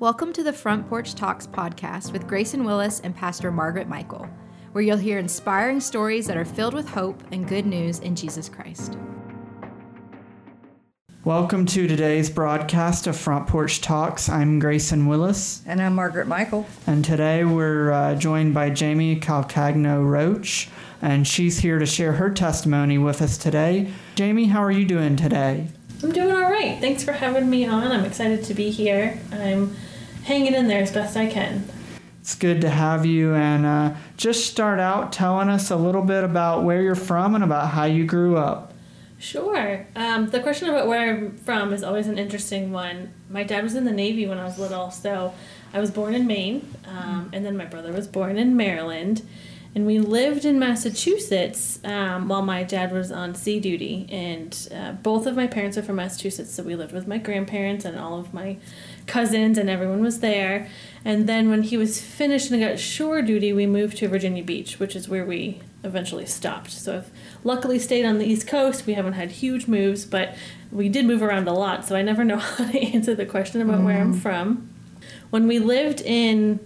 Welcome to the Front Porch Talks podcast with Grayson Willis and Pastor Margaret Michael, where you'll hear inspiring stories that are filled with hope and good news in Jesus Christ. Welcome to today's broadcast of Front Porch Talks. I'm Grayson Willis. And I'm Margaret Michael. And today we're uh, joined by Jamie Calcagno Roach, and she's here to share her testimony with us today. Jamie, how are you doing today? I'm doing all right. Thanks for having me on. I'm excited to be here. I'm hanging in there as best I can. It's good to have you. And uh, just start out telling us a little bit about where you're from and about how you grew up. Sure. Um, the question about where I'm from is always an interesting one. My dad was in the Navy when I was little, so I was born in Maine, um, and then my brother was born in Maryland. And we lived in Massachusetts um, while my dad was on sea duty. And uh, both of my parents are from Massachusetts, so we lived with my grandparents and all of my cousins, and everyone was there. And then when he was finished and got shore duty, we moved to Virginia Beach, which is where we eventually stopped. So I've luckily stayed on the East Coast. We haven't had huge moves, but we did move around a lot, so I never know how to answer the question about mm. where I'm mm. from. When we lived in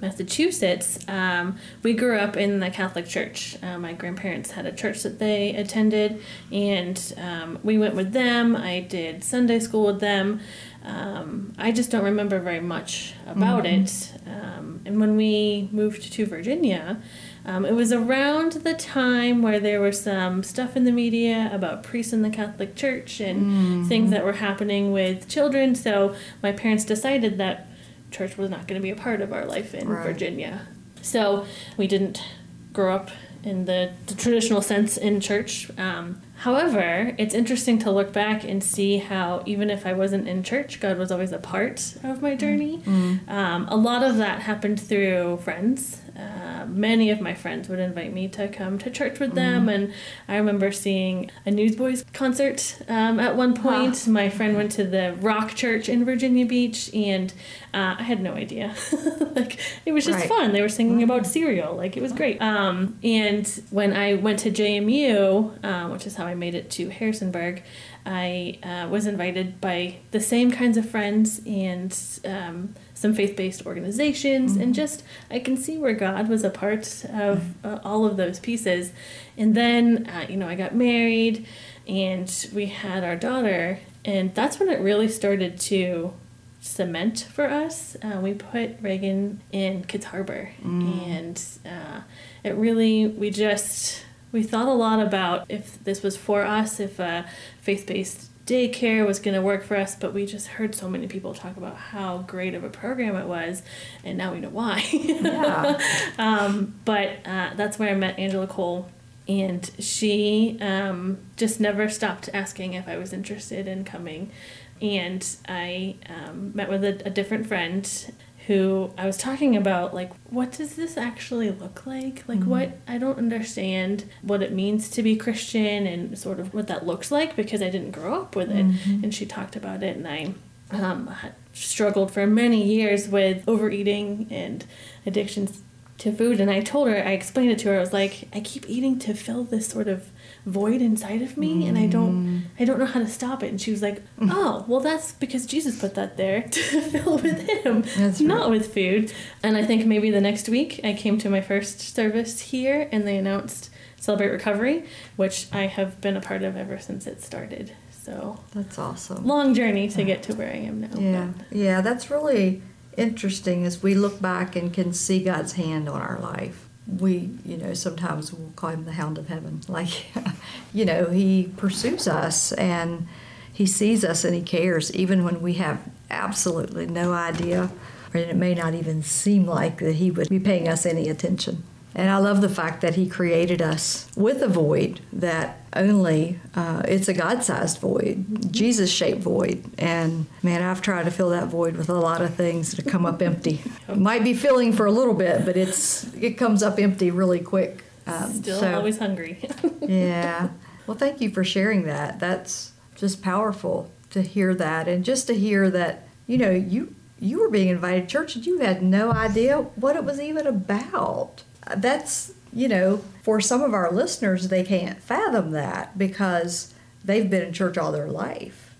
Massachusetts, um, we grew up in the Catholic Church. Uh, my grandparents had a church that they attended, and um, we went with them. I did Sunday school with them. Um, I just don't remember very much about mm-hmm. it. Um, and when we moved to Virginia, um, it was around the time where there was some stuff in the media about priests in the Catholic Church and mm-hmm. things that were happening with children. So my parents decided that church was not going to be a part of our life in right. Virginia. So we didn't grow up in the, the traditional sense in church. Um, however, it's interesting to look back and see how even if I wasn't in church, God was always a part of my journey. Mm-hmm. Um, a lot of that happened through friends uh, many of my friends would invite me to come to church with them, mm. and I remember seeing a Newsboys concert um, at one point. Huh. My friend went to the Rock Church in Virginia Beach, and uh, I had no idea. like it was just right. fun. They were singing about mm-hmm. cereal, like it was great. Um, and when I went to JMU, uh, which is how I made it to Harrisonburg. I uh, was invited by the same kinds of friends and um, some faith based organizations, mm-hmm. and just I can see where God was a part of uh, all of those pieces. And then, uh, you know, I got married and we had our daughter, and that's when it really started to cement for us. Uh, we put Reagan in Kids Harbor, mm. and uh, it really, we just we thought a lot about if this was for us, if a faith based daycare was going to work for us, but we just heard so many people talk about how great of a program it was, and now we know why. Yeah. um, but uh, that's where I met Angela Cole, and she um, just never stopped asking if I was interested in coming. And I um, met with a, a different friend who I was talking about, like, what does this actually look like? Like, mm-hmm. what I don't understand what it means to be Christian and sort of what that looks like because I didn't grow up with it. Mm-hmm. And she talked about it, and I um, struggled for many years with overeating and addictions to food. And I told her, I explained it to her. I was like, I keep eating to fill this sort of void inside of me mm. and I don't mm. I don't know how to stop it and she was like mm. oh well that's because Jesus put that there to fill with him that's not right. with food and I think maybe the next week I came to my first service here and they announced Celebrate Recovery which I have been a part of ever since it started so that's awesome long journey to get to where I am now yeah but. yeah that's really interesting as we look back and can see God's hand on our life we, you know, sometimes we'll call him the hound of heaven. Like, you know, he pursues us and he sees us and he cares, even when we have absolutely no idea, and it may not even seem like that he would be paying us any attention. And I love the fact that He created us with a void that only uh, it's a God-sized void, Jesus-shaped void. And man, I've tried to fill that void with a lot of things that come up empty. Might be filling for a little bit, but it's it comes up empty really quick. Um, Still so, always hungry. yeah. Well, thank you for sharing that. That's just powerful to hear that, and just to hear that you know you you were being invited to church and you had no idea what it was even about that's, you know, for some of our listeners, they can't fathom that because they've been in church all their life.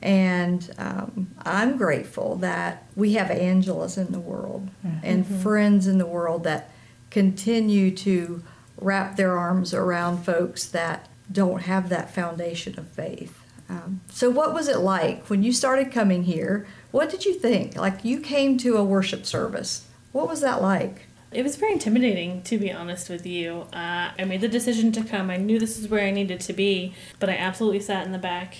And um, I'm grateful that we have Angelas in the world and friends in the world that continue to wrap their arms around folks that don't have that foundation of faith. Um, so, what was it like when you started coming here? What did you think? Like, you came to a worship service. What was that like? It was very intimidating, to be honest with you. Uh, I made the decision to come. I knew this is where I needed to be, but I absolutely sat in the back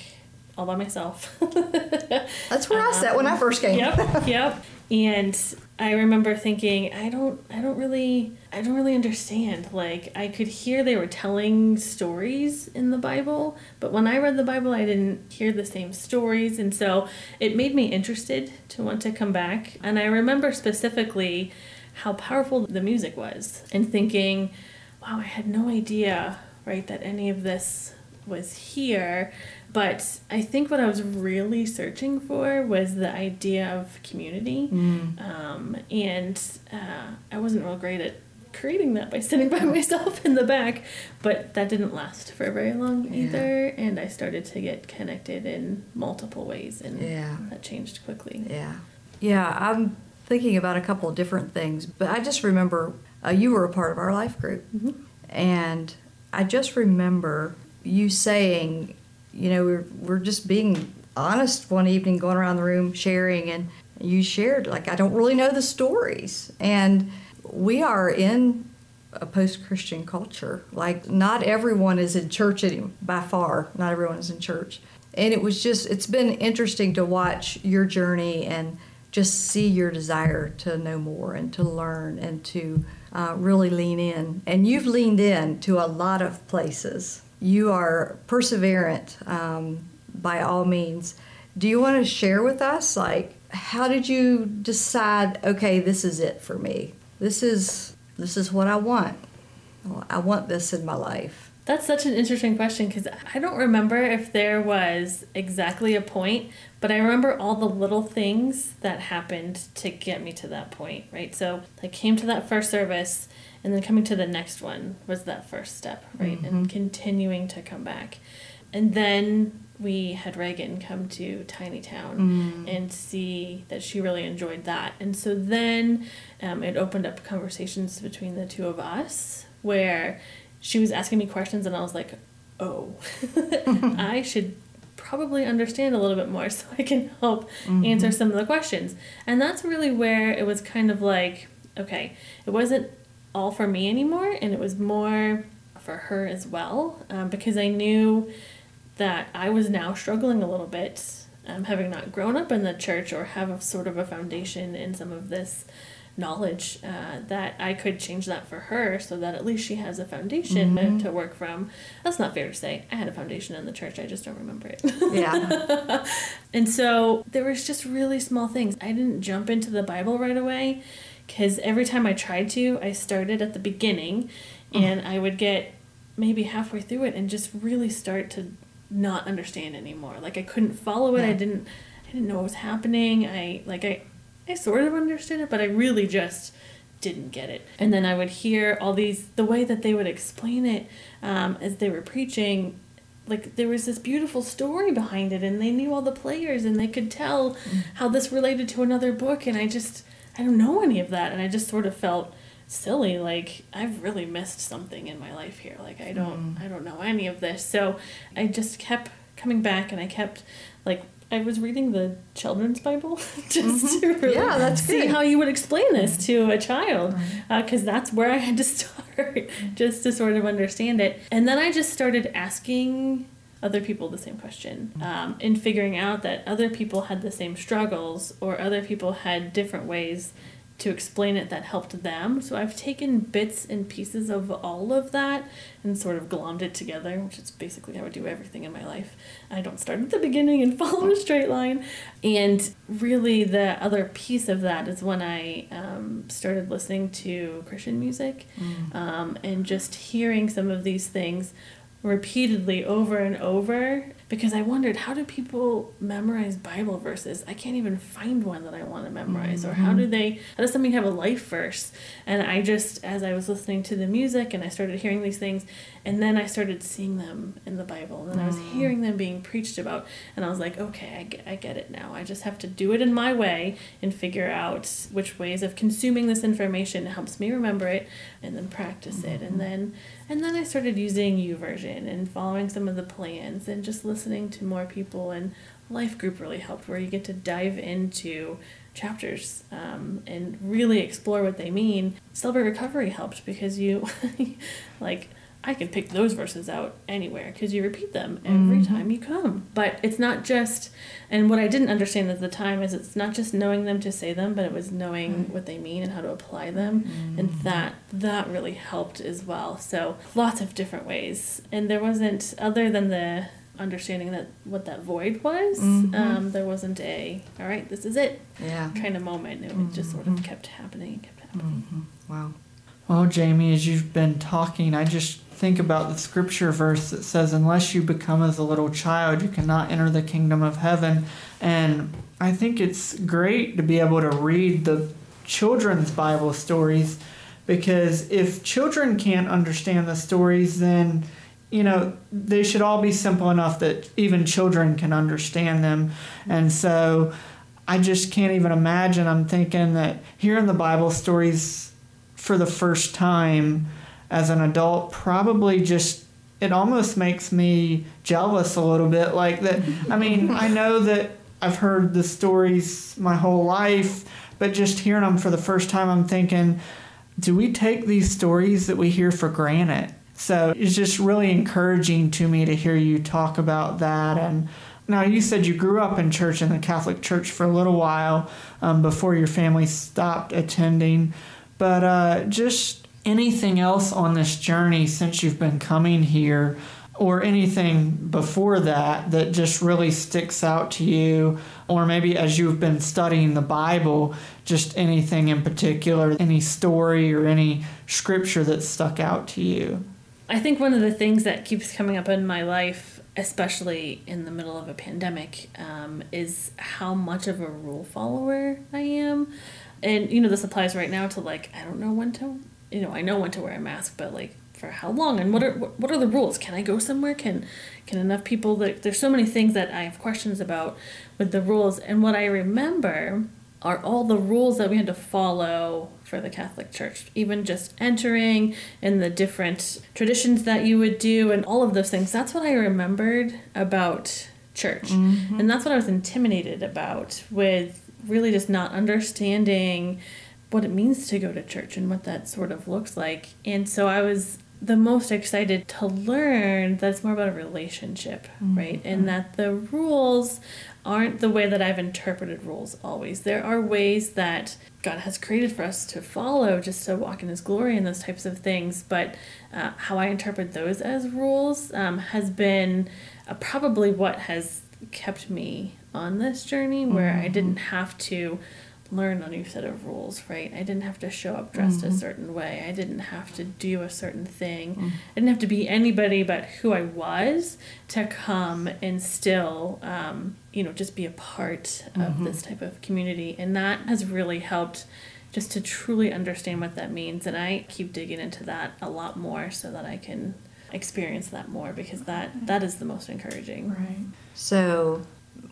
all by myself. That's where I sat when I first came. yep, yep. And I remember thinking, I don't, I don't really, I don't really understand. Like I could hear they were telling stories in the Bible, but when I read the Bible, I didn't hear the same stories, and so it made me interested to want to come back. And I remember specifically how powerful the music was, and thinking, wow, I had no idea, right, that any of this was here. But I think what I was really searching for was the idea of community. Um, and uh, I wasn't real great at creating that by sitting by myself in the back, but that didn't last for very long either. And I started to get connected in multiple ways, and Yeah. that changed quickly. Yeah. Yeah, I'm thinking about a couple of different things, but I just remember uh, you were a part of our life group. And I just remember you saying, you know, we're, we're just being honest one evening, going around the room sharing, and you shared, like, I don't really know the stories. And we are in a post Christian culture. Like, not everyone is in church any, by far, not everyone is in church. And it was just, it's been interesting to watch your journey and just see your desire to know more and to learn and to uh, really lean in. And you've leaned in to a lot of places. You are perseverant um, by all means. Do you want to share with us, like, how did you decide? Okay, this is it for me. This is this is what I want. I want this in my life. That's such an interesting question because I don't remember if there was exactly a point, but I remember all the little things that happened to get me to that point, right? So I came to that first service, and then coming to the next one was that first step, right? And continuing to come back. And then we had Reagan come to Tiny Town and see that she really enjoyed that. And so then um, it opened up conversations between the two of us where she was asking me questions and I was like, oh, I should probably understand a little bit more so I can help answer some of the questions. And that's really where it was kind of like, okay, it wasn't all for me anymore and it was more for her as well um, because I knew that I was now struggling a little bit, um, having not grown up in the church or have a sort of a foundation in some of this knowledge, uh, that I could change that for her so that at least she has a foundation to, to work from. That's not fair to say. I had a foundation in the church, I just don't remember it. Yeah. And so there was just really small things. I didn't jump into the Bible right away because every time I tried to, I started at the beginning and I would get maybe halfway through it and just really start to not understand anymore. Like I couldn't follow it. I didn't I didn't know what was happening. I like I I sort of understood it, but I really just didn't get it. And then I would hear all these the way that they would explain it um, as they were preaching like there was this beautiful story behind it and they knew all the players and they could tell how this related to another book and i just i don't know any of that and i just sort of felt silly like i've really missed something in my life here like i don't i don't know any of this. So i just kept coming back and i kept like I was reading the children's Bible just to really Yeah, that's see good. how you would explain this to a child because that's where I had to start just to sort of understand it. And then I just started asking other people the same question um, and figuring out that other people had the same struggles or other people had different ways to explain it that helped them. So I've taken bits and pieces of all of that and sort of glommed it together, which is basically how I do everything in my life. I don't start at the beginning and follow a straight line. And really, the other piece of that is when I um, started listening to Christian music um, and just hearing some of these things repeatedly over and over because I wondered how do people memorize Bible verses? I can't even find one that I want to memorize, or how do mm-hmm. they? How does something have a life verse? And I just, as I was listening to the music and I started hearing these things, and then I started seeing them in the Bible, and I was mm. hearing them being preached about, and I was like, okay, I get, I get it now. I just have to do it in my way and figure out which ways of consuming this information helps me remember it, and then practice it, and mm-hmm. then and then I started using YouVersion and following some of the plans and just listening to more people. And Life Group really helped, where you get to dive into chapters um, and really explore what they mean. Celebrate Recovery helped because you, like, I can pick those verses out anywhere because you repeat them every Mm-hmm. time you come. But it's not just, and what I didn't understand at the time is it's not just knowing them to say them, but it was knowing what they mean and how to apply them, and Mm-hmm. that that really helped as well. So lots of different ways, and there wasn't other than the understanding that what that void was. Mhm. Um, there wasn't a all right, this is it Yeah. kind of moment. It just sort of kept happening and kept happening. Mm-hmm. Wow. Well, Jamie, as you've been talking, I just think about the scripture verse that says, Unless you become as a little child, you cannot enter the kingdom of heaven. And I think it's great to be able to read the children's Bible stories because if children can't understand the stories, then you know they should all be simple enough that even children can understand them. And so I just can't even imagine. I'm thinking that hearing the Bible stories for the first time as an adult probably just it almost makes me jealous a little bit like that i mean i know that i've heard the stories my whole life but just hearing them for the first time i'm thinking do we take these stories that we hear for granted? So it's just really encouraging to me to hear you talk about that and now you said you grew up in church in the catholic church for a little while um, before your family stopped attending but uh, just anything else on this journey since you've been coming here, or anything before that that just really sticks out to you, or maybe as you've been studying the Bible, just anything in particular, any story or any scripture that stuck out to you? I think one of the things that keeps coming up in my life, especially in the middle of a pandemic, um, is how much of a rule follower I am. And, you know, this applies right now to like, I don't know when to, you know, I know when to wear a mask, but like, for how long? And what are what are the rules? Can i go somewhere? Can can enough people like there's so many things that i have questions about with the rules. And what i remember are all the rules that we had to follow for the Catholic Church, even just entering and the different traditions that you would do and all of those things. That's what I remembered about church. Mm-hmm. And that's what I was intimidated about with really just not understanding what it means to go to church and what that sort of looks like. And so I was the most excited to learn that it's more about a relationship, right? And that the rules aren't the way that I've interpreted rules always. There are ways that God has created for us to follow just to walk in His glory and those types of things. But uh, how I interpret those as rules um, has been uh, probably what has kept me on this journey where I didn't have to learn a new set of rules, right? I didn't have to show up dressed a mm-hmm. certain way. I didn't have to do a certain thing. Mm. I didn't have to be anybody but who I was to come and still, um, you know, just be a part of mm-hmm. this type of community. And that has really helped just to truly understand what that means. And I keep digging into that a lot more so that I can experience that more because that that is the most encouraging. Right. So,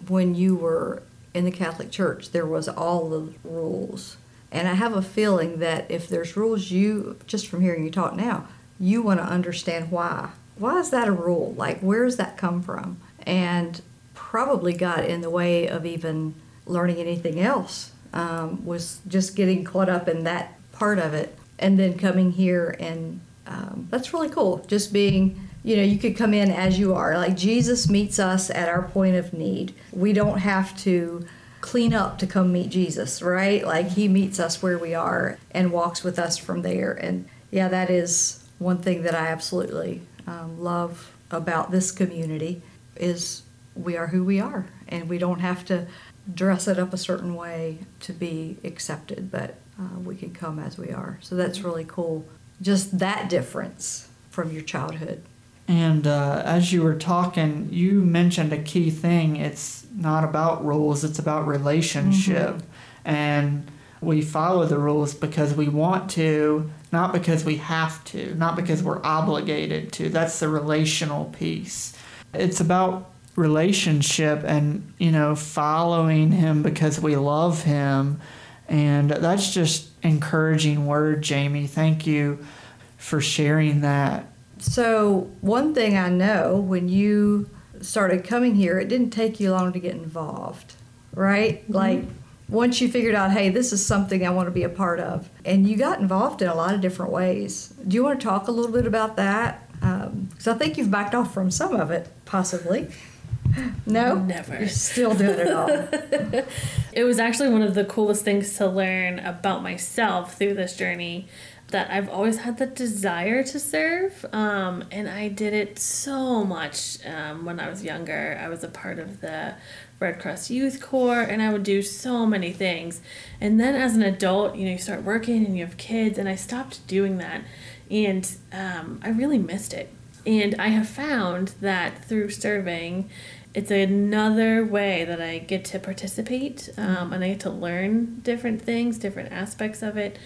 when you were in the Catholic Church, there was all the rules. And I have a feeling that if there's rules, you, just from hearing you talk now, you want to understand why. Why is that a rule? Like, where does that come from? And probably got in the way of even learning anything else, um, was just getting caught up in that part of it. And then coming here, and um, that's really cool. Just being you know, you could come in as you are. Like Jesus meets us at our point of need. We don't have to clean up to come meet Jesus, right? Like he meets us where we are and walks with us from there. And yeah, that is one thing that I absolutely um, love about this community is we are who we are, and we don't have to dress it up a certain way to be accepted, but uh, we can come as we are. So that's really cool. Just that difference from your childhood. And uh, as you were talking, you mentioned a key thing. It's not about rules, it's about relationship. Mm-hmm. And we follow the rules because we want to, not because we have to, not because we're obligated to. That's the relational piece. It's about relationship and, you know, following Him because we love Him. And that's just encouraging word, Jamie. Thank you for sharing that. So, one thing I know when you started coming here, it didn't take you long to get involved, right? Mm-hmm. Like, once you figured out, hey, this is something I want to be a part of, and you got involved in a lot of different ways. Do you want to talk a little bit about that? Because um, I think you've backed off from some of it, possibly. No, never. You're still doing it all. it was actually one of the coolest things to learn about myself through this journey that I've always had the desire to serve, um, and I did it so much um, when I was younger. I was a part of the Red Cross Youth Corps, and I would do so many things. And then as an adult, you know, you start working and you have kids, and I stopped doing that, and um, I really missed it. And I have found that through serving, it's another way that I get to participate um, and I get to learn different things, different aspects of it.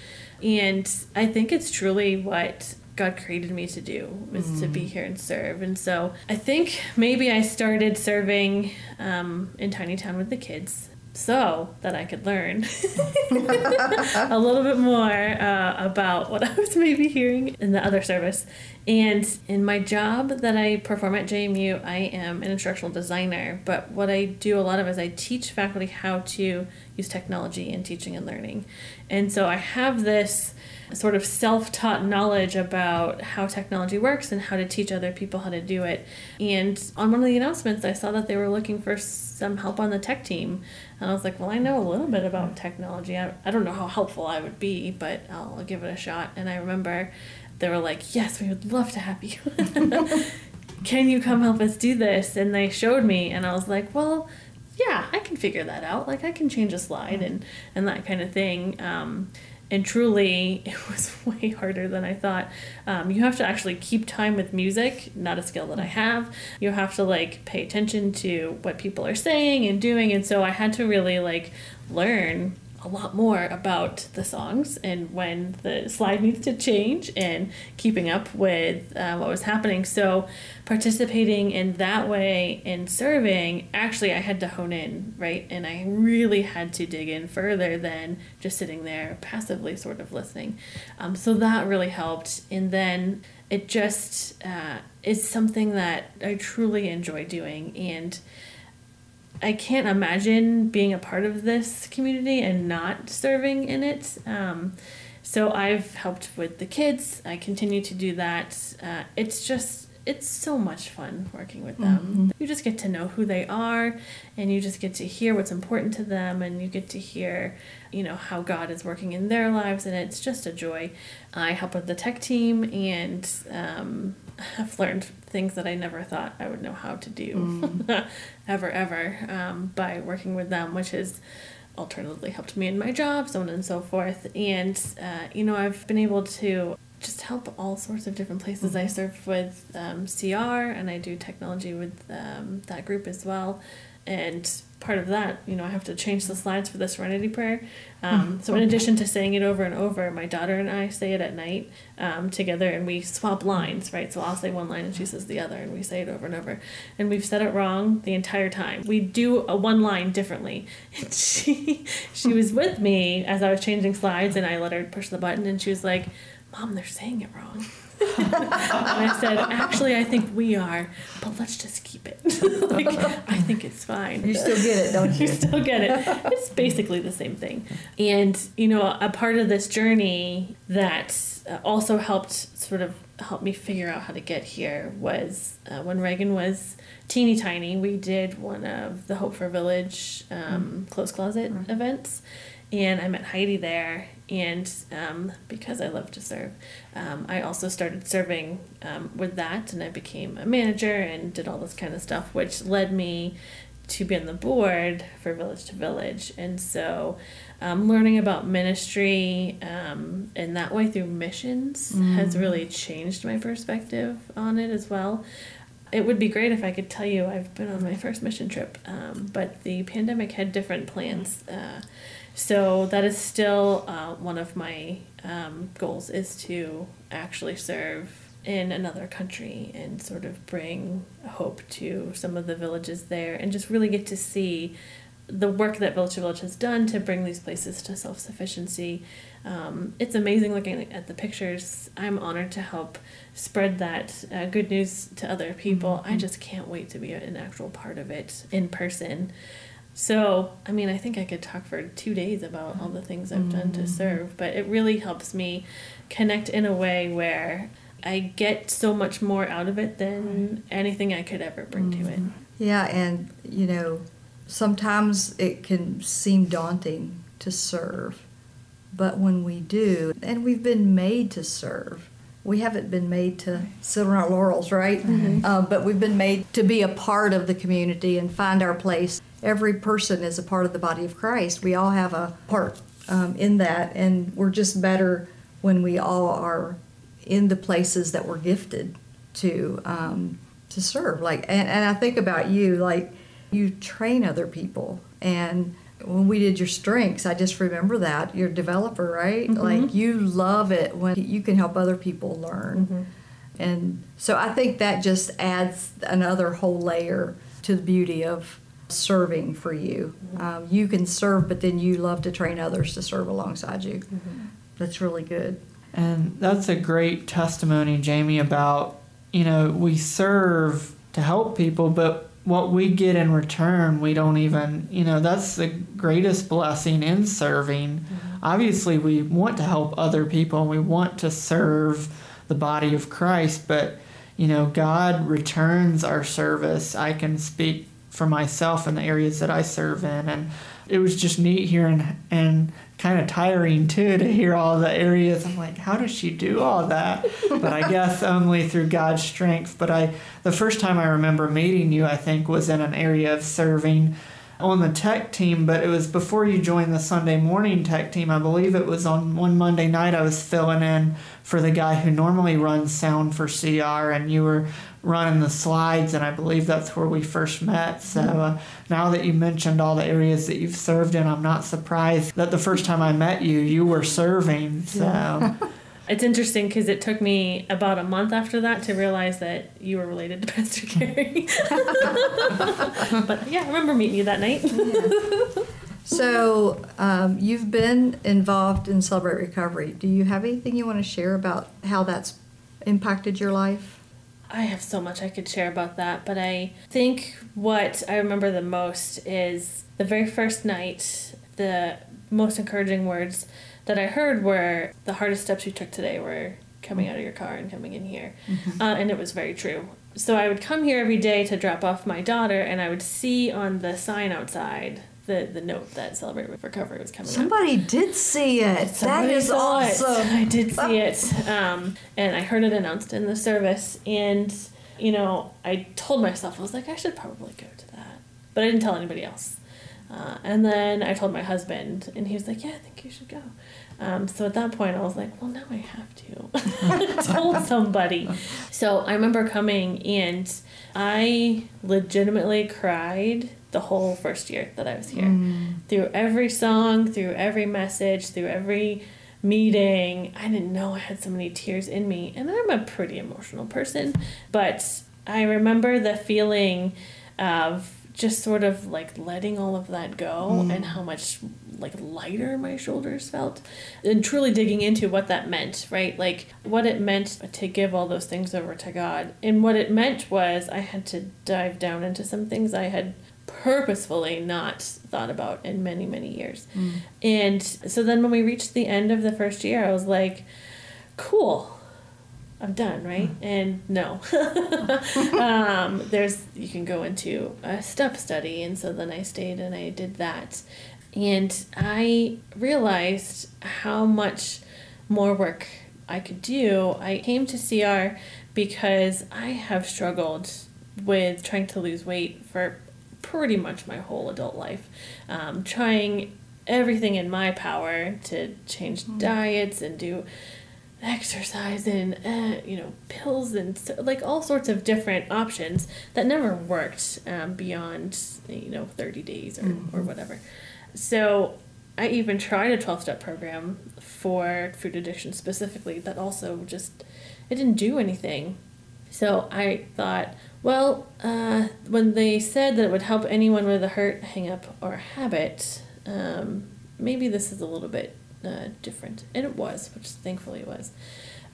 And I think it's truly what God created me to do was mm. to be mm. here and serve. And so I think maybe I started serving um, in Tiny Town with the kids so that I could learn a little bit more uh, about what I was maybe hearing in the other service. And in my job that I perform at JMU, I am an instructional designer. But what I do a lot of is I teach faculty how to use technology in teaching and learning. And so I have this sort of self taught knowledge about how technology works and how to teach other people how to do it. And on one of the announcements, I saw that they were looking for some help on the tech team. And I was like, well, I know a little bit about technology. I, I don't know how helpful I would be, but I'll, give it a shot. And I remember they were like, yes, we would love to have you. Can you come help us do this? And they showed me, and I was like, well, yeah, I can figure that out. Like I can change a slide and and that kind of thing. Um, and truly, it was way harder than I thought. Um, you have to actually keep time with music, not a skill that I have. You have to like pay attention to what people are saying and doing, and so I had to really like learn a lot more about the songs and when the slide needs to change and keeping up with uh, what was happening. So, participating in that way in serving, actually, I had to hone in, right? And I really had to dig in further than just sitting there passively, sort of listening. Um, so, that really helped. And then it just uh, is something that I truly enjoy doing. And I can't imagine being a part of this community and not serving in it. Um, so I've helped with the kids. I continue to do that. Uh, it's just it's so much fun working with them. Mm-hmm. You just get to know who they are and you just get to hear what's important to them and you get to hear, you know, how God is working in their lives and it's just a joy. I help with the tech team and um, have learned things that I never thought I would know how to do mm. ever, ever um, by working with them, which has alternatively helped me in my job, so on and so forth. And, uh, you know, I've been able to just help all sorts of different places. Mm-hmm. I serve with um, CR and I do technology with um, that group as well. And part of that, you know, I have to change the slides for the Serenity Prayer. Um, so, in addition to saying it over and over, my daughter and I say it at night um, together and we swap lines, right? So, I'll say one line and she says the other, and we say it over and over. And we've said it wrong the entire time. We do a one line differently. And she, she was with me as I was changing slides, and I let her push the button, and she was like, Mom, they're saying it wrong. And I said, actually, I think we are, but let's just keep it. like, I think it's fine. You still get it, don't you? you still get it. It's basically the same thing. And, you know, a part of this journey that also helped sort of help me figure out how to get here was uh, when Reagan was teeny tiny, we did one of the Hope for Village um, mm. close closet mm. events and I met Heidi there. And um, because I love to serve, um, I also started serving um, with that, and I became a manager and did all this kind of stuff, which led me to be on the board for Village to Village. And so um, learning about ministry um, in that way through missions has really changed my perspective on it as well. It would be great if I could tell you I've been on my first mission trip, um, but the pandemic had different plans. Uh, so that is still uh, one of my um, goals is to actually serve in another country and sort of bring hope to some of the villages there and just really get to see the work that Village to Village has done to bring these places to self sufficiency. Um, it's amazing looking at the pictures. I'm honored to help spread that uh, good news to other people. I just can't wait to be an actual part of it in person. So, I mean, I think I could talk for two days about all the things I've done to mm. serve, but it really helps me connect in a way where I get so much more out of it than anything I could ever bring to it. Mm-hmm. Yeah, and you know, sometimes it can seem daunting to serve, but when we do, and we've been made to serve, we haven't been made to sit on our laurels, right? Uh, but we've been made to be a part of the community and find our place. Every person is a part of the body of Christ. We all have a part um, in that, and we're just better when we all are in the places that we're gifted to um, to serve. Like, and, and I think about you, like you train other people, and when we did your strengths, I just remember that you're a developer, right? Like you love it when you can help other people learn, and so I think that just adds another whole layer to the beauty of serving for you. Mm-hmm. Um, you can serve, but then you love to train others to serve alongside you. Mm-hmm. That's really good. And that's a great testimony, Jamie, about, you know, we serve to help people, but what we get in return, we don't even, you know, that's the greatest blessing in serving. Mm-hmm. Obviously, we want to help other people and we want to serve the body of Christ, but, you know, God returns our service. I can speak for myself in the areas that I serve in. And it was just neat hearing and kind of tiring too to hear all the areas. I'm like, how does she do all that? But I guess only through God's strength. But I, the first time I remember meeting you, I think was in an area of serving on the tech team, but it was before you joined the Sunday morning tech team. I believe it was on one Monday night I was filling in for the guy who normally runs sound for CR, and you were running the slides, and I believe that's where we first met. So uh, now that you mentioned all the areas that you've served in, I'm not surprised that the first time I met you, you were serving. So. It's interesting because it took me about a month after that to realize that you were related to Pastor Gary. but yeah, I remember meeting you that night. So, um, you've been involved in Celebrate Recovery. Do you have anything you want to share about how that's impacted your life? I have so much I could share about that, but I think what I remember the most is the very first night, the most encouraging words that I heard were the hardest steps you took today were coming out of your car and coming in here. Uh, and it was very true. So I would come here every day to drop off my daughter, and I would see on the sign outside the, the note that Celebrate with Recovery was coming up. Somebody did see it. that Somebody is saw it. awesome. I did see it. Um, and I heard it announced in the service. And, you know, I told myself, I was like, I should probably go to that. But I didn't tell anybody else. Uh, and then I told my husband, and he was like, Yeah, I think you should go. Um, so at that point, I was like, Well, now I have to. I told somebody. So I remember coming, and I legitimately cried the whole first year that I was here. Mm. Through every song, through every message, through every meeting. I didn't know I had so many tears in me. And I'm a pretty emotional person. But I remember the feeling of just sort of like letting all of that go mm-hmm. and how much like lighter my shoulders felt and truly digging into what that meant right? Like what it meant to give all those things over to god. And what it meant was i had to dive down into some things i had purposefully not thought about in many many years. Mm. And so then when we reached the end of the first year i was like cool I'm done, right? And no. um, there's you can go into a step study, and so then I stayed and I did that, and I realized how much more work I could do. I came to CR because I have struggled with trying to lose weight for pretty much my whole adult life, um, trying everything in my power to change diets and do exercise and uh, you know pills and so, like all sorts of different options that never worked um, beyond you know 30 days or, or whatever. So i even tried a 12-step program for food addiction specifically that also just it didn't do anything. So i thought well uh, when they said that it would help anyone with a hurt hang up or habit um, maybe this is a little bit uh, different. And it was, which thankfully it was.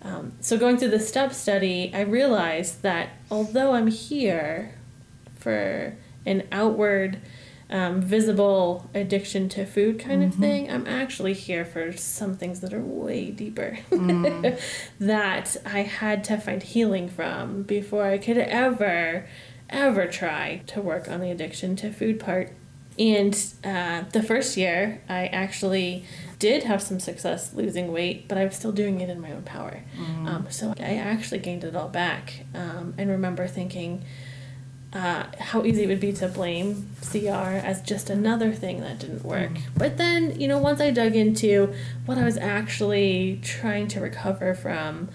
Um, so going through the step study, I realized that although I'm here for an outward, um, visible addiction to food kind of thing, I'm actually here for some things that are way deeper that I had to find healing from before I could ever, ever try to work on the addiction to food part. And uh, the first year, I actually did have some success losing weight, but I was still doing it in my own power. Um, so I actually gained it all back um, and remember thinking uh, how easy it would be to blame CR as just another thing that didn't work. But then, you know, once I dug into what I was actually trying to recover from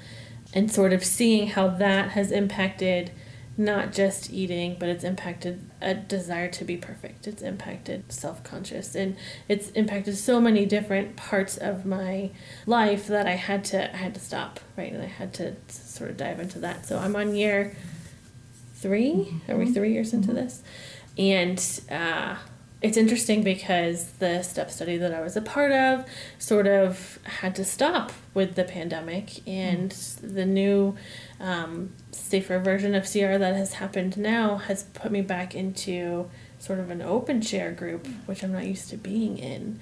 and sort of seeing how that has impacted not just eating, but it's impacted a desire to be perfect. It's impacted self conscious, and it's impacted so many different parts of my life that I had to I had to stop right, and I had to sort of dive into that. So I'm on year 3 Are we three years into this? And uh, it's interesting because the step study that I was a part of sort of had to stop with the pandemic, and the new um, safer version of CR that has happened now has put me back into sort of an open share group, which I'm not used to being in.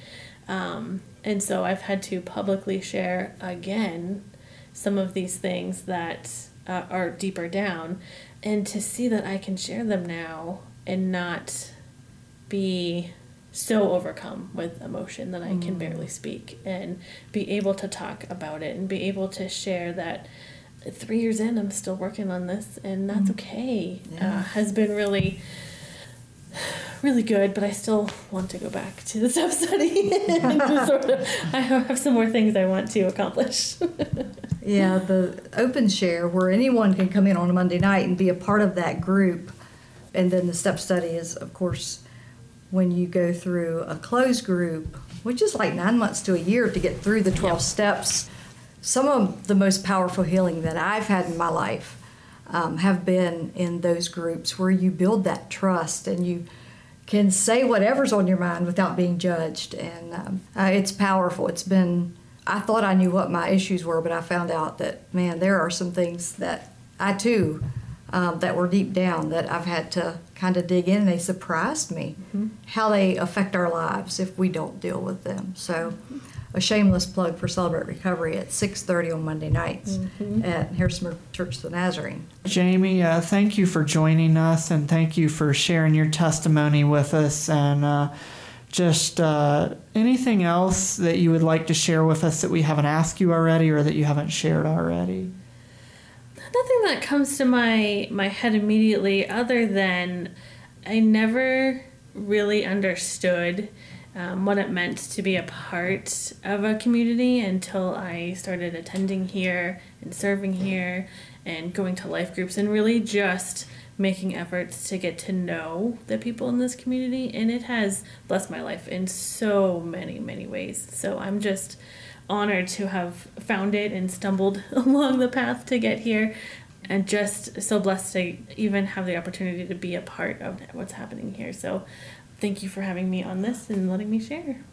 Um, and so I've had to publicly share again some of these things that uh, are deeper down, and to see that I can share them now and not be so overcome with emotion that I can barely speak and be able to talk about it and be able to share that three years in I'm still working on this and that's okay. Uh, has been really really good but I still want to go back to the self study and sort of I have some more things I want to accomplish. Yeah, the open share where anyone can come in on a Monday night and be a part of that group. And then the step study is, of course, when you go through a closed group, which is like nine months to a year to get through the 12 steps. Some of the most powerful healing that I've had in my life um, have been in those groups where you build that trust and you can say whatever's on your mind without being judged. And um, uh, it's powerful. It's been, I thought I knew what my issues were, but I found out that, man, there are some things that I too, um, that were deep down that I've had to kind of dig in. And they surprised me how they affect our lives if we don't deal with them. So, a shameless plug for Celebrate Recovery at 6:30 on Monday nights at Harrisonburg Church of the Nazarene. Jamie, uh, thank you for joining us and thank you for sharing your testimony with us. And uh, just uh, anything else that you would like to share with us that we haven't asked you already or that you haven't shared already? Nothing that comes to my my head immediately other than I never really understood um, what it meant to be a part of a community until I started attending here and serving here and going to life groups and really just making efforts to get to know the people in this community. And it has blessed my life in so many many ways. So i'm just honored to have found it and stumbled along the path to get here and just so blessed to even have the opportunity to be a part of what's happening here so thank you for having me on this and letting me share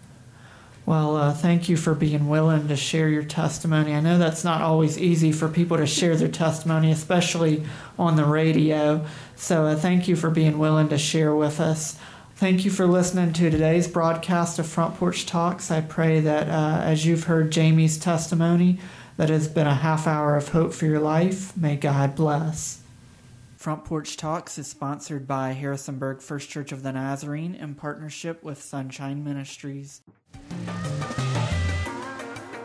Well, uh, thank you for being willing to share your testimony. I know that's not always easy for people to share their testimony, especially on the radio. So, uh, thank you for being willing to share with us. Thank you for listening to today's broadcast of Front Porch Talks. I pray that uh, as you've heard Jamie's testimony, that has been a half hour of hope for your life. May God bless. Front Porch Talks is sponsored by Harrisonburg First Church of the Nazarene in partnership with Sunshine Ministries.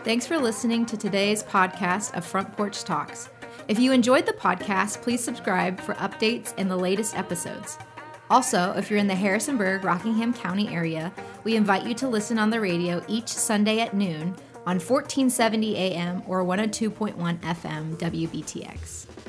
Thanks for listening to today's podcast of Front Porch Talks. If you enjoyed the podcast, please subscribe for updates and the latest episodes. Also, if you're in the Harrisonburg, Rockingham County area, we invite you to listen on the radio each Sunday at noon on 1470 AM or 102.1 FM WBTX.